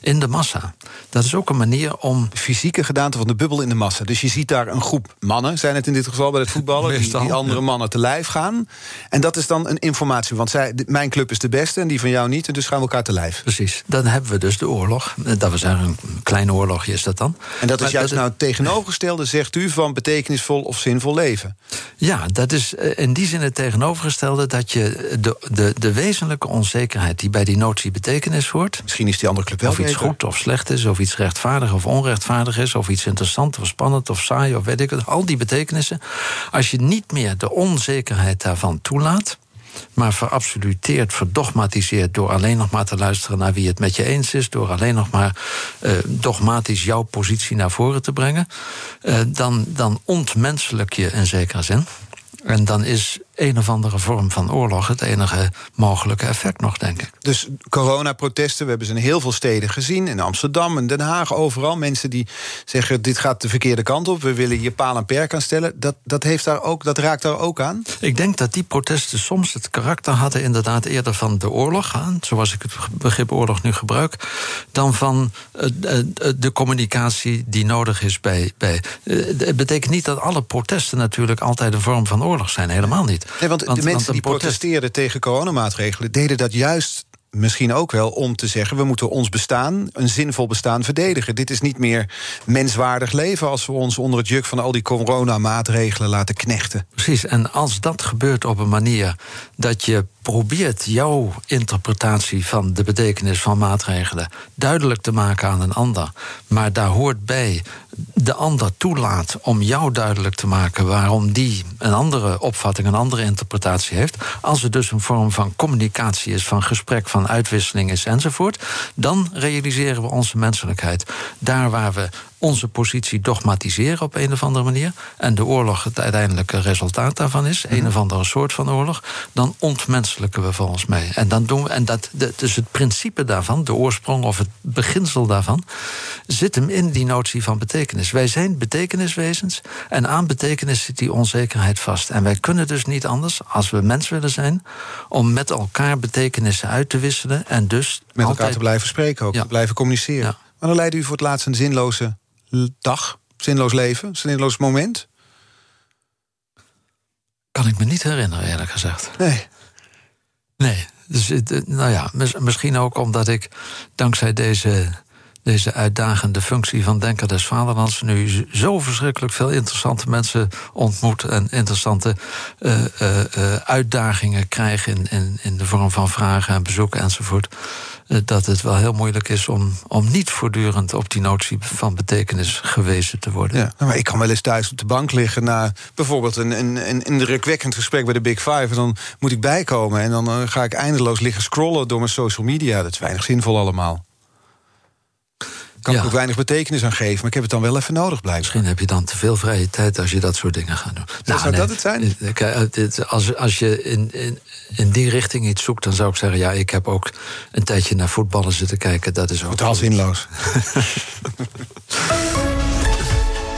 S3: in de massa. Dat is ook een manier om.
S2: Fysieke gedaante van de bubbel in de massa. Dus je ziet daar een groep mannen, zijn het in dit geval bij het voetballen, die, die, andere mannen te lijf gaan. En dat is dan een informatie. Want zij, mijn club is de beste en die van jou niet. En dus gaan we elkaar te lijf.
S3: Precies. Dan hebben we dus de oorlog. Dat we zeggen, een klein oorlogje is dat dan.
S2: En dat is juist nou het tegenovergestelde, zegt u, van betekenisvol of zinvol leven.
S3: Ja, dat is eh, in die zin het tegenovergestelde dat je de, de, de wezenlijke onzekerheid die bij die notie betekenis hoort.
S2: Misschien is die andere club
S3: of iets goed of slecht is, of iets rechtvaardig of onrechtvaardig is, of iets interessant of spannend of saai of weet ik het. Al die betekenissen. Als je niet meer de onzekerheid daarvan toelaat, maar verabsoluteerd, verdogmatiseerd door alleen nog maar te luisteren naar wie het met je eens is, door alleen nog maar uh, dogmatisch jouw positie naar voren te brengen, uh, dan, dan ontmenselijk je in zekere zin. En dan is een of andere vorm van oorlog het enige mogelijke effect nog, denk ik.
S2: Dus coronaprotesten, we hebben ze in heel veel steden gezien. In Amsterdam en Den Haag, overal. Mensen die zeggen, dit gaat de verkeerde kant op. We willen hier paal en perk aan stellen. Dat, dat, heeft daar ook, dat raakt daar ook aan?
S3: Ik denk dat die protesten soms het karakter hadden... inderdaad eerder van de oorlog, zoals ik het begrip oorlog nu gebruik... dan van uh, de communicatie die nodig is bij... bij het betekent niet dat alle protesten natuurlijk altijd een vorm van oorlog zijn. Helemaal niet.
S2: Nee, want, de mensen die protesteerden tegen coronamaatregelen... deden dat juist misschien ook wel om te zeggen... we moeten ons bestaan, een zinvol bestaan, verdedigen. Dit is niet meer menswaardig leven... als we ons onder het juk van al die coronamaatregelen laten knechten.
S3: Precies, en als dat gebeurt op een manier... dat je probeert jouw interpretatie van de betekenis van maatregelen... duidelijk te maken aan een ander... maar daar hoort bij de ander toelaat om jou duidelijk te maken waarom die een andere opvatting, een andere interpretatie heeft. Als het dus een vorm van communicatie is, van gesprek, van uitwisseling is enzovoort, dan realiseren we onze menselijkheid. Daar waar we onze positie dogmatiseren op een of andere manier. en de oorlog het uiteindelijke resultaat daarvan is. een of andere soort van oorlog. dan ontmenselijken we volgens mij. En, dan doen we, en dat, dus het principe daarvan, de oorsprong of het beginsel daarvan. zit hem in die notie van betekenis. Wij zijn betekeniswezens. en aan betekenis zit die onzekerheid vast. En wij kunnen dus niet anders, als we mens willen zijn. om met elkaar betekenissen uit te wisselen. en dus.
S2: Met elkaar te blijven spreken ook, te blijven communiceren. Ja. Maar dan leidde u voor het laatst een zinloze dag, zinloos leven, zinloos moment?
S3: Kan ik me niet herinneren, eerlijk gezegd.
S2: Nee.
S3: Nee. Dus, nou ja, misschien ook omdat ik dankzij deze, deze uitdagende functie van Denker des Vaderlands nu zo verschrikkelijk veel interessante mensen ontmoet en interessante uh, uh, uitdagingen krijg in, in, in de vorm van vragen en bezoeken enzovoort. Eh, dat het wel heel moeilijk is om, om niet voortdurend op die notie van betekenis gewezen te worden.
S2: Ja, nou, maar ik kan wel eens thuis op de bank liggen na bijvoorbeeld een, een, een indrukwekkend gesprek bij de Big Five. En dan moet ik bijkomen en dan uh, ga ik eindeloos liggen scrollen door mijn social media. Dat is weinig zinvol allemaal kan ik ook weinig betekenis aan geven. Maar ik heb het dan wel even nodig, blijven.
S3: Misschien heb je dan te veel vrije tijd als je dat soort dingen gaat doen.
S2: Nou, zou dat het zijn?
S3: Als, als je in, in, in die richting iets zoekt, dan zou ik zeggen... ja, ik heb ook een tijdje naar voetballen zitten kijken. Dat is ook...
S2: Totaal zinloos. <laughs>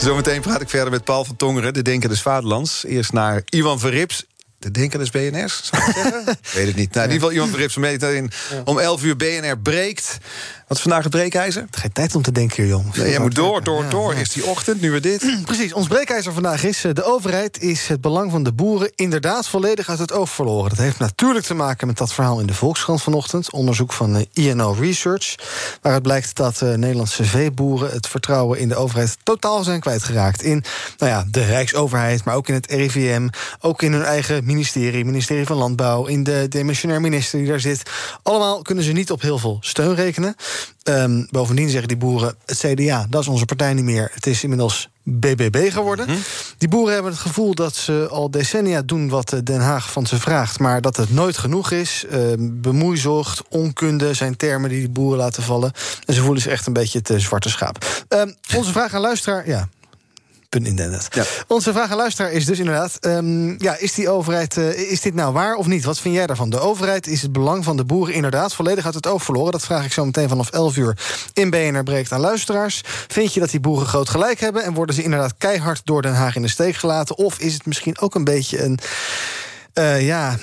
S2: Zometeen praat ik verder met Paul van Tongeren, de Denker des Vaderlands. Eerst naar Ivan Verrips, de Denker des BNR's, zou ik zeggen? <laughs> weet het niet. Nou, in ieder geval Ivan Verrips om 11 uur BNR breekt. Wat is vandaag het breekijzer?
S5: Geen tijd om te denken hier, jong.
S2: Nee, jij moet door, door, door. Is die ochtend, nu weer dit. <clears throat>
S5: Precies, ons breekijzer vandaag is... Eh, de overheid is het belang van de boeren inderdaad volledig uit het oog verloren. Dat heeft natuurlijk te maken met dat verhaal in de Volkskrant vanochtend. Onderzoek van eh, INO Research. Waaruit blijkt dat uh, Nederlandse veeboeren... het vertrouwen in de overheid totaal zijn kwijtgeraakt. In nou ja, de Rijksoverheid, maar ook in het RIVM. Ook in hun eigen ministerie, ministerie van Landbouw... in de demissionair minister die daar zit. Allemaal kunnen ze niet op heel veel steun rekenen. Ehm, bovendien zeggen die boeren, het CDA, dat is onze partij niet meer. Het is inmiddels BBB geworden. Mhm. Die boeren hebben het gevoel dat ze al decennia doen wat eh, Den Haag van ze vraagt... maar dat het nooit genoeg is. Uh, bemoeizocht, onkunde zijn termen die die boeren laten vallen. En ze voelen zich echt een beetje het zwarte schaap. Ehm, onze vraag aan luisteraar... Ja, ja. Onze vraag aan luisteraar is dus inderdaad... Um, ja, is die overheid, uh, is dit nou waar of niet? Wat vind jij daarvan? De overheid is het belang van de boeren inderdaad volledig uit het oog verloren. Dat vraag ik zo meteen vanaf 11 uur in BNR Breekt aan luisteraars. Vind je dat die boeren groot gelijk hebben... en worden ze inderdaad keihard door Den Haag in de steek gelaten? Of is het misschien ook een beetje een uh, ja,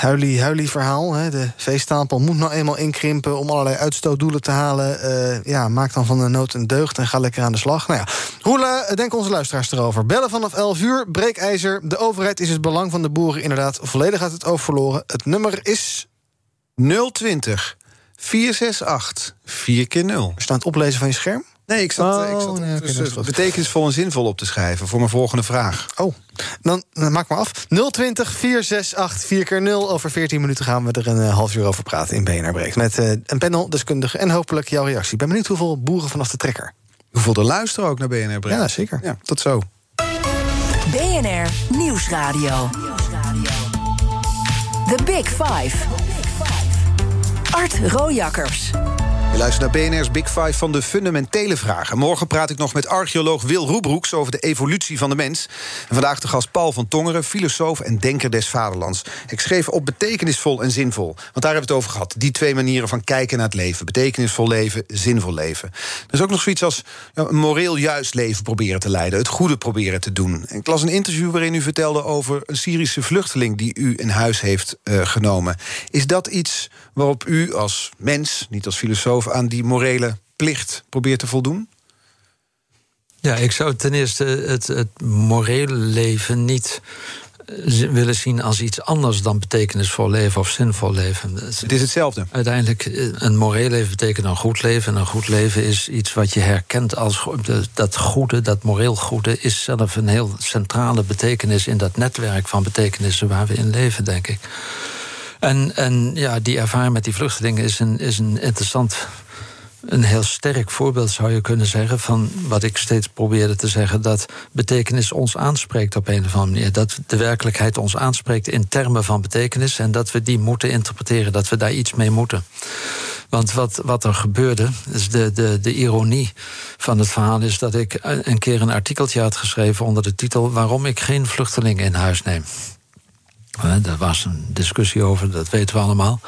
S5: huilie, huilie verhaal. Hè. De veestapel moet nou eenmaal inkrimpen om allerlei uitstootdoelen te halen. Uh, ja, maak dan van de nood een deugd en ga lekker aan de slag. Nou ja, hoe uh, denken onze luisteraars erover? Bellen vanaf 11 uur, breekijzer. De overheid is het belang van de boeren inderdaad volledig uit het oog verloren. Het nummer is...
S2: 020 468 4 keer 0.
S5: Er staat het oplezen van je scherm?
S2: Nee, ik zat, oh, ik zat nee, okay, dus, betekenisvol en zinvol op te schrijven voor mijn volgende vraag.
S5: Oh, dan, dan maak maar af. 020 468 4 keer 0 Over 14 minuten gaan we er een uh, half uur over praten in BNR Breekt. Met uh, een panel, deskundige en hopelijk jouw reactie. Ik ben benieuwd hoeveel boeren vanaf de trekker.
S2: Hoeveel er luisteren ook naar BNR Breekt.
S5: Ja, zeker.
S2: Ja, tot zo.
S1: BNR Nieuwsradio. The Big Five. Art Rojakkers.
S2: Je luistert naar BNR's Big Five van de fundamentele vragen. Morgen praat ik nog met archeoloog Wil Roebroeks over de evolutie van de mens. En vandaag de gast Paul van Tongeren, filosoof en denker des vaderlands. Ik schreef op betekenisvol en zinvol. Want daar hebben we het over gehad. Die twee manieren van kijken naar het leven. Betekenisvol leven, zinvol leven. Er is ook nog zoiets als ja, een moreel juist leven proberen te leiden. Het goede proberen te doen. ik las een interview waarin u vertelde over een Syrische vluchteling... die u in huis heeft uh, genomen. Is dat iets waarop u als mens, niet als filosoof, aan die morele plicht probeert te voldoen?
S3: Ja, ik zou ten eerste het, het morele leven niet eh, willen zien als iets anders dan betekenisvol leven of zinvol leven.
S2: Het is hetzelfde.
S3: Uiteindelijk, eh, een moreel leven betekent een goed leven. En een goed leven is iets wat je herkent als dat goede, dat moreel goede, is zelf een heel centrale betekenis in dat netwerk van betekenissen waar we in leven, denk ik. En, en ja, die ervaring met die vluchtelingen is een, is een interessant een heel sterk voorbeeld, zou je kunnen zeggen, van wat ik steeds probeerde te zeggen: dat betekenis ons aanspreekt op een of andere manier. Dat de werkelijkheid ons aanspreekt in termen van betekenis en dat we die moeten interpreteren, dat we daar iets mee moeten. Want wat, wat er gebeurde, is de, de, de ironie van het verhaal is dat ik een keer een artikeltje had geschreven onder de titel Waarom ik geen vluchtelingen in huis neem. Daar was een discussie over, dat weten we allemaal.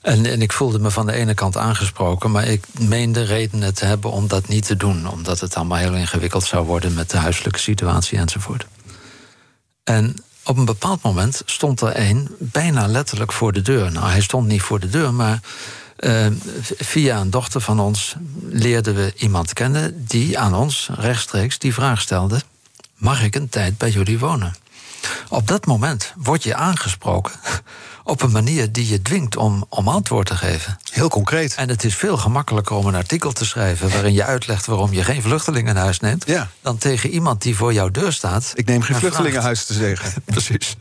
S3: En, en ik voelde me van de ene kant aangesproken, maar ik meende redenen te hebben om dat niet te doen, omdat het allemaal heel ingewikkeld zou worden met de huiselijke situatie enzovoort. En op een bepaald moment stond er een bijna letterlijk voor de deur. Nou, hij stond niet voor de deur, maar uh, via een dochter van ons leerden we iemand kennen die aan ons rechtstreeks die vraag stelde: Mag ik een tijd bij jullie wonen? Op dat moment word je aangesproken op een manier die je dwingt om, om antwoord te geven.
S2: Heel concreet.
S3: En het is veel gemakkelijker om een artikel te schrijven waarin je uitlegt waarom je geen vluchtelingen in huis neemt,
S2: ja.
S3: dan tegen iemand die voor jouw deur staat.
S2: Ik neem geen vluchtelingen in huis te zeggen. <laughs>
S3: Precies.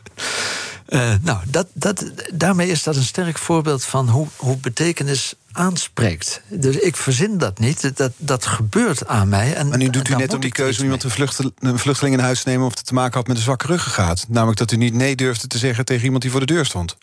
S3: Uh, nou, dat, dat, daarmee is dat een sterk voorbeeld van hoe, hoe betekenis aanspreekt. Dus ik verzin dat niet, dat, dat gebeurt aan mij. En,
S2: maar nu doet u net om die keuze om iemand een, een vluchteling in huis te nemen... of het te maken had met een zwakke ruggengraat. Namelijk dat u niet nee durfde te zeggen tegen iemand die voor de deur stond.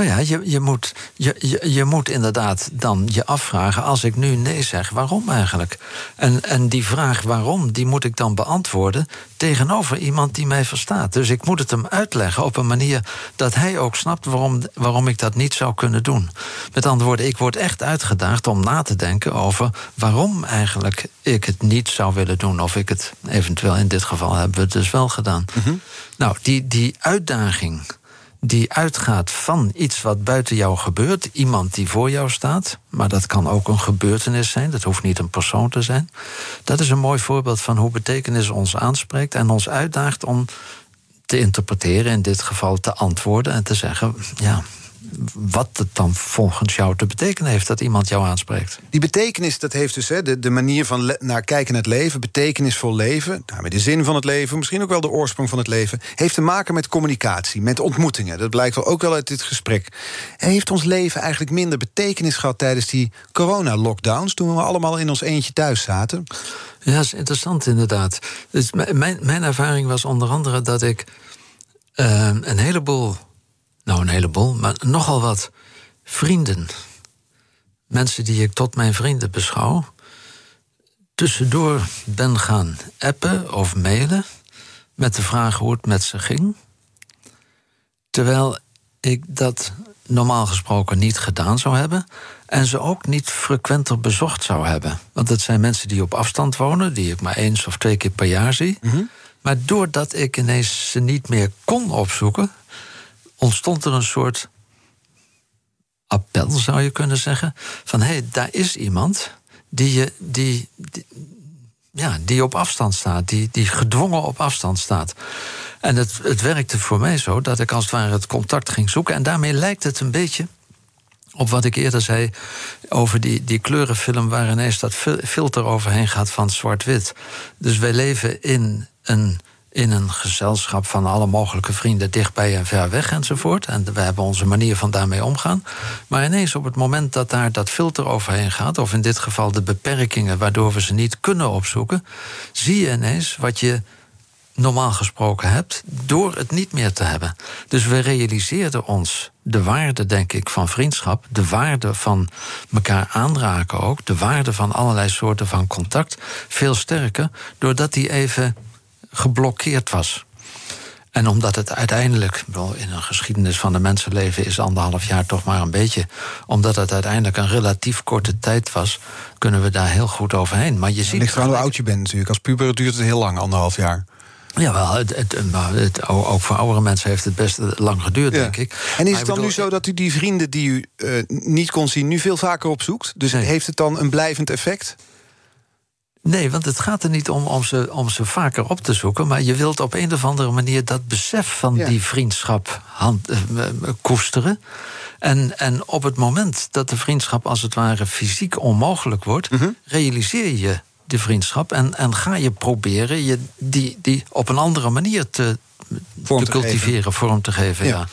S3: Nou ja, je, je, moet, je, je, je, moet inderdaad dan je afvragen... als ik nu nee zeg, waarom eigenlijk? En, en die vraag waarom, die moet ik dan beantwoorden... tegenover iemand die mij verstaat. Dus ik moet het hem uitleggen op een manier... dat hij ook snapt waarom, waarom ik dat niet zou kunnen doen. Met andere woorden, ik word echt uitgedaagd om na te denken... over waarom eigenlijk ik het niet zou willen doen... of ik het eventueel in dit geval hebben we het dus wel gedaan. Mm Nou, die, die uitdaging die uitgaat van iets wat buiten jou gebeurt, iemand die voor jou staat, maar dat kan ook een gebeurtenis zijn, dat hoeft niet een persoon te zijn. Dat is een mooi voorbeeld van hoe betekenis ons aanspreekt en ons uitdaagt om te interpreteren, in dit geval te antwoorden en te zeggen: ja, wat het dan volgens jou te betekenen heeft dat iemand jou aanspreekt.
S2: Die betekenis, dat heeft dus hè, de, de manier van naar kijken naar het leven, betekenisvol leven, daarmee de zin van het leven, misschien ook wel de oorsprong van het leven, heeft te maken met communicatie, met ontmoetingen. Dat blijkt wel ook wel uit dit gesprek. heeft ons leven eigenlijk minder betekenis gehad tijdens die corona-lockdowns, toen we allemaal in ons eentje thuis zaten?
S3: Ja, dat is interessant inderdaad. Dus mijn, mijn ervaring was onder andere dat ik uh, een heleboel nou, een heleboel, maar nogal wat vrienden. Mensen die ik tot mijn vrienden beschouw. Tussendoor ben gaan appen of mailen. Met de vraag hoe het met ze ging. Terwijl ik dat normaal gesproken niet gedaan zou hebben. En ze ook niet frequenter bezocht zou hebben. Want het zijn mensen die op afstand wonen, die ik maar eens of twee keer per jaar zie. Mhm. Maar doordat ik ineens ze niet meer kon opzoeken, ontstond er een soort appel, zou je kunnen zeggen. Van hé, hey, daar is iemand die, je, die, ja, die op afstand staat, die, die gedwongen op afstand staat. En het, het werkte voor mij zo dat ik als het ware het contact ging zoeken. En daarmee lijkt het een beetje op wat ik eerder zei over die, die kleurenfilm... waar ineens dat filter overheen gaat van zwart-wit. Dus wij leven in een in een gezelschap van alle mogelijke vrienden dichtbij en ver weg enzovoort. En we hebben onze manier van daarmee omgaan. Maar ineens op het moment dat daar dat filter overheen gaat, of in dit geval de beperkingen waardoor we ze niet kunnen opzoeken, zie je ineens wat je normaal gesproken hebt, door het niet meer te hebben. Dus we realiseerden ons de waarde, denk ik, van vriendschap, de waarde van elkaar aanraken ook, de waarde van allerlei soorten van contact, veel sterker, doordat die even geblokkeerd was. En omdat het uiteindelijk, wel in een geschiedenis van de mensenleven is anderhalf jaar toch maar een beetje, omdat het uiteindelijk een relatief korte tijd was, kunnen we daar heel goed overheen. Maar je ziet.
S2: ligt aan hoe oud je bent natuurlijk. Als puber duurt het heel lang, anderhalf jaar.
S3: Ja, wel, het, het, het, ook voor oudere mensen heeft het best lang geduurd, denk ik.
S2: En is het dan nu zo dat u die vrienden die u uh, niet kon zien... nu veel vaker opzoekt? Dus nee. heeft het dan een blijvend effect?
S3: Nee, want het gaat er niet om om ze, om ze vaker op te zoeken... maar je wilt op een of andere manier dat besef van ja. die vriendschap hand, uh, koesteren. En, en op het moment dat de vriendschap als het ware fysiek onmogelijk wordt... Mm -hmm. realiseer je de vriendschap en, en ga je proberen je die, die op een andere manier te,
S2: vorm
S3: te, cultiveren, vorm te geven. Ja. ja.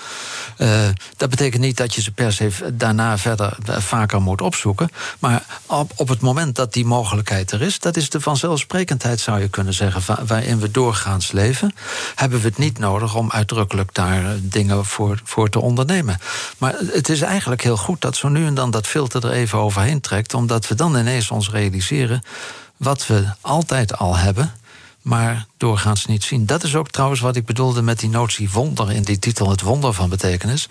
S3: Uh, dat betekent niet dat je ze per se daarna verder vaker moet opzoeken. Maar op, op het moment dat die mogelijkheid er is, dat is de vanzelfsprekendheid, zou je kunnen zeggen, waarin we doorgaans leven, hebben we het niet nodig om uitdrukkelijk daar dingen voor, voor te ondernemen. Maar het is eigenlijk heel goed dat zo nu en dan dat filter er even overheen trekt, omdat we dan ineens ons realiseren wat we altijd al hebben, maar doorgaans niet zien. Dat is ook trouwens wat ik bedoelde met die notie wonder in die titel, het wonder van betekenis.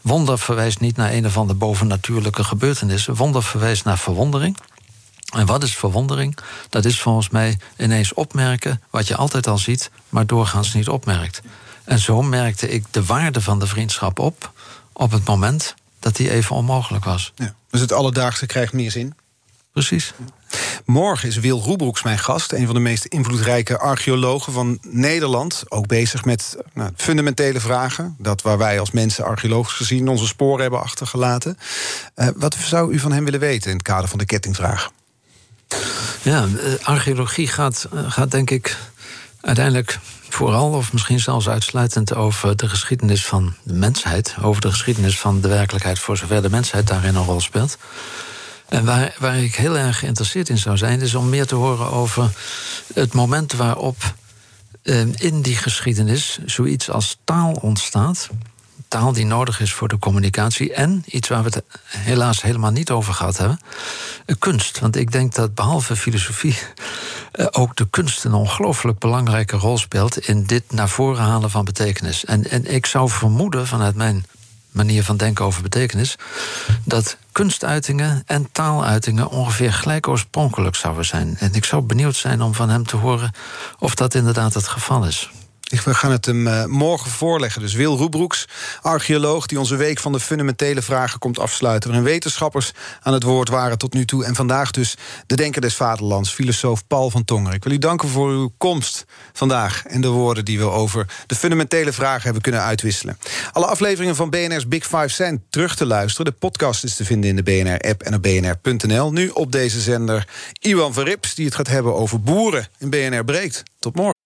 S3: Wonder verwijst niet naar een of andere bovennatuurlijke gebeurtenissen. Wonder verwijst naar verwondering. En wat is verwondering? Dat is volgens mij ineens opmerken wat je altijd al ziet, maar doorgaans niet opmerkt. En zo merkte ik de waarde van de vriendschap op op het moment dat die even onmogelijk was.
S2: Ja, dus het alledaagse krijgt meer zin?
S3: Precies.
S2: Morgen is Wil Roebroeks mijn gast, een van de meest invloedrijke archeologen van Nederland. Ook bezig met nou, fundamentele vragen. Dat waar wij als mensen archeologisch gezien onze sporen hebben achtergelaten. Uh, wat zou u van hem willen weten in het kader van de kettingvraag?
S3: Ja, archeologie gaat, gaat denk ik uiteindelijk vooral, of misschien zelfs uitsluitend, over de geschiedenis van de mensheid. Over de geschiedenis van de werkelijkheid, voor zover de mensheid daarin een rol speelt. En waar, waar ik heel erg geïnteresseerd in zou zijn, is om meer te horen over het moment waarop eh, in die geschiedenis zoiets als taal ontstaat. Taal die nodig is voor de communicatie. En iets waar we het helaas helemaal niet over gehad hebben: kunst. Want ik denk dat behalve filosofie uh, ook de kunst een ongelooflijk belangrijke rol speelt in dit naar voren halen van betekenis. En, en ik zou vermoeden vanuit mijn manier van denken over betekenis, dat kunstuitingen en taaluitingen ongeveer gelijk oorspronkelijk zouden zijn. En ik zou benieuwd zijn om van hem te horen of dat inderdaad het geval is.
S2: We gaan het hem uh, morgen voorleggen. Dus Wil Roebroeks, archeoloog die onze week van de fundamentele vragen komt afsluiten. Waarin wetenschappers aan het woord waren tot nu toe. En vandaag dus de Denker des Vaderlands, filosoof Paul van Tonger. Ik wil u danken voor uw komst vandaag en de woorden die we over de fundamentele vragen hebben kunnen uitwisselen. Alle afleveringen van BNR's Big Five zijn terug te luisteren. De podcast is te vinden in de BNR-app en op bnr.nl. Nu op deze zender Iwan Verrips, die het gaat hebben over boeren in BNR Breekt. Tot morgen.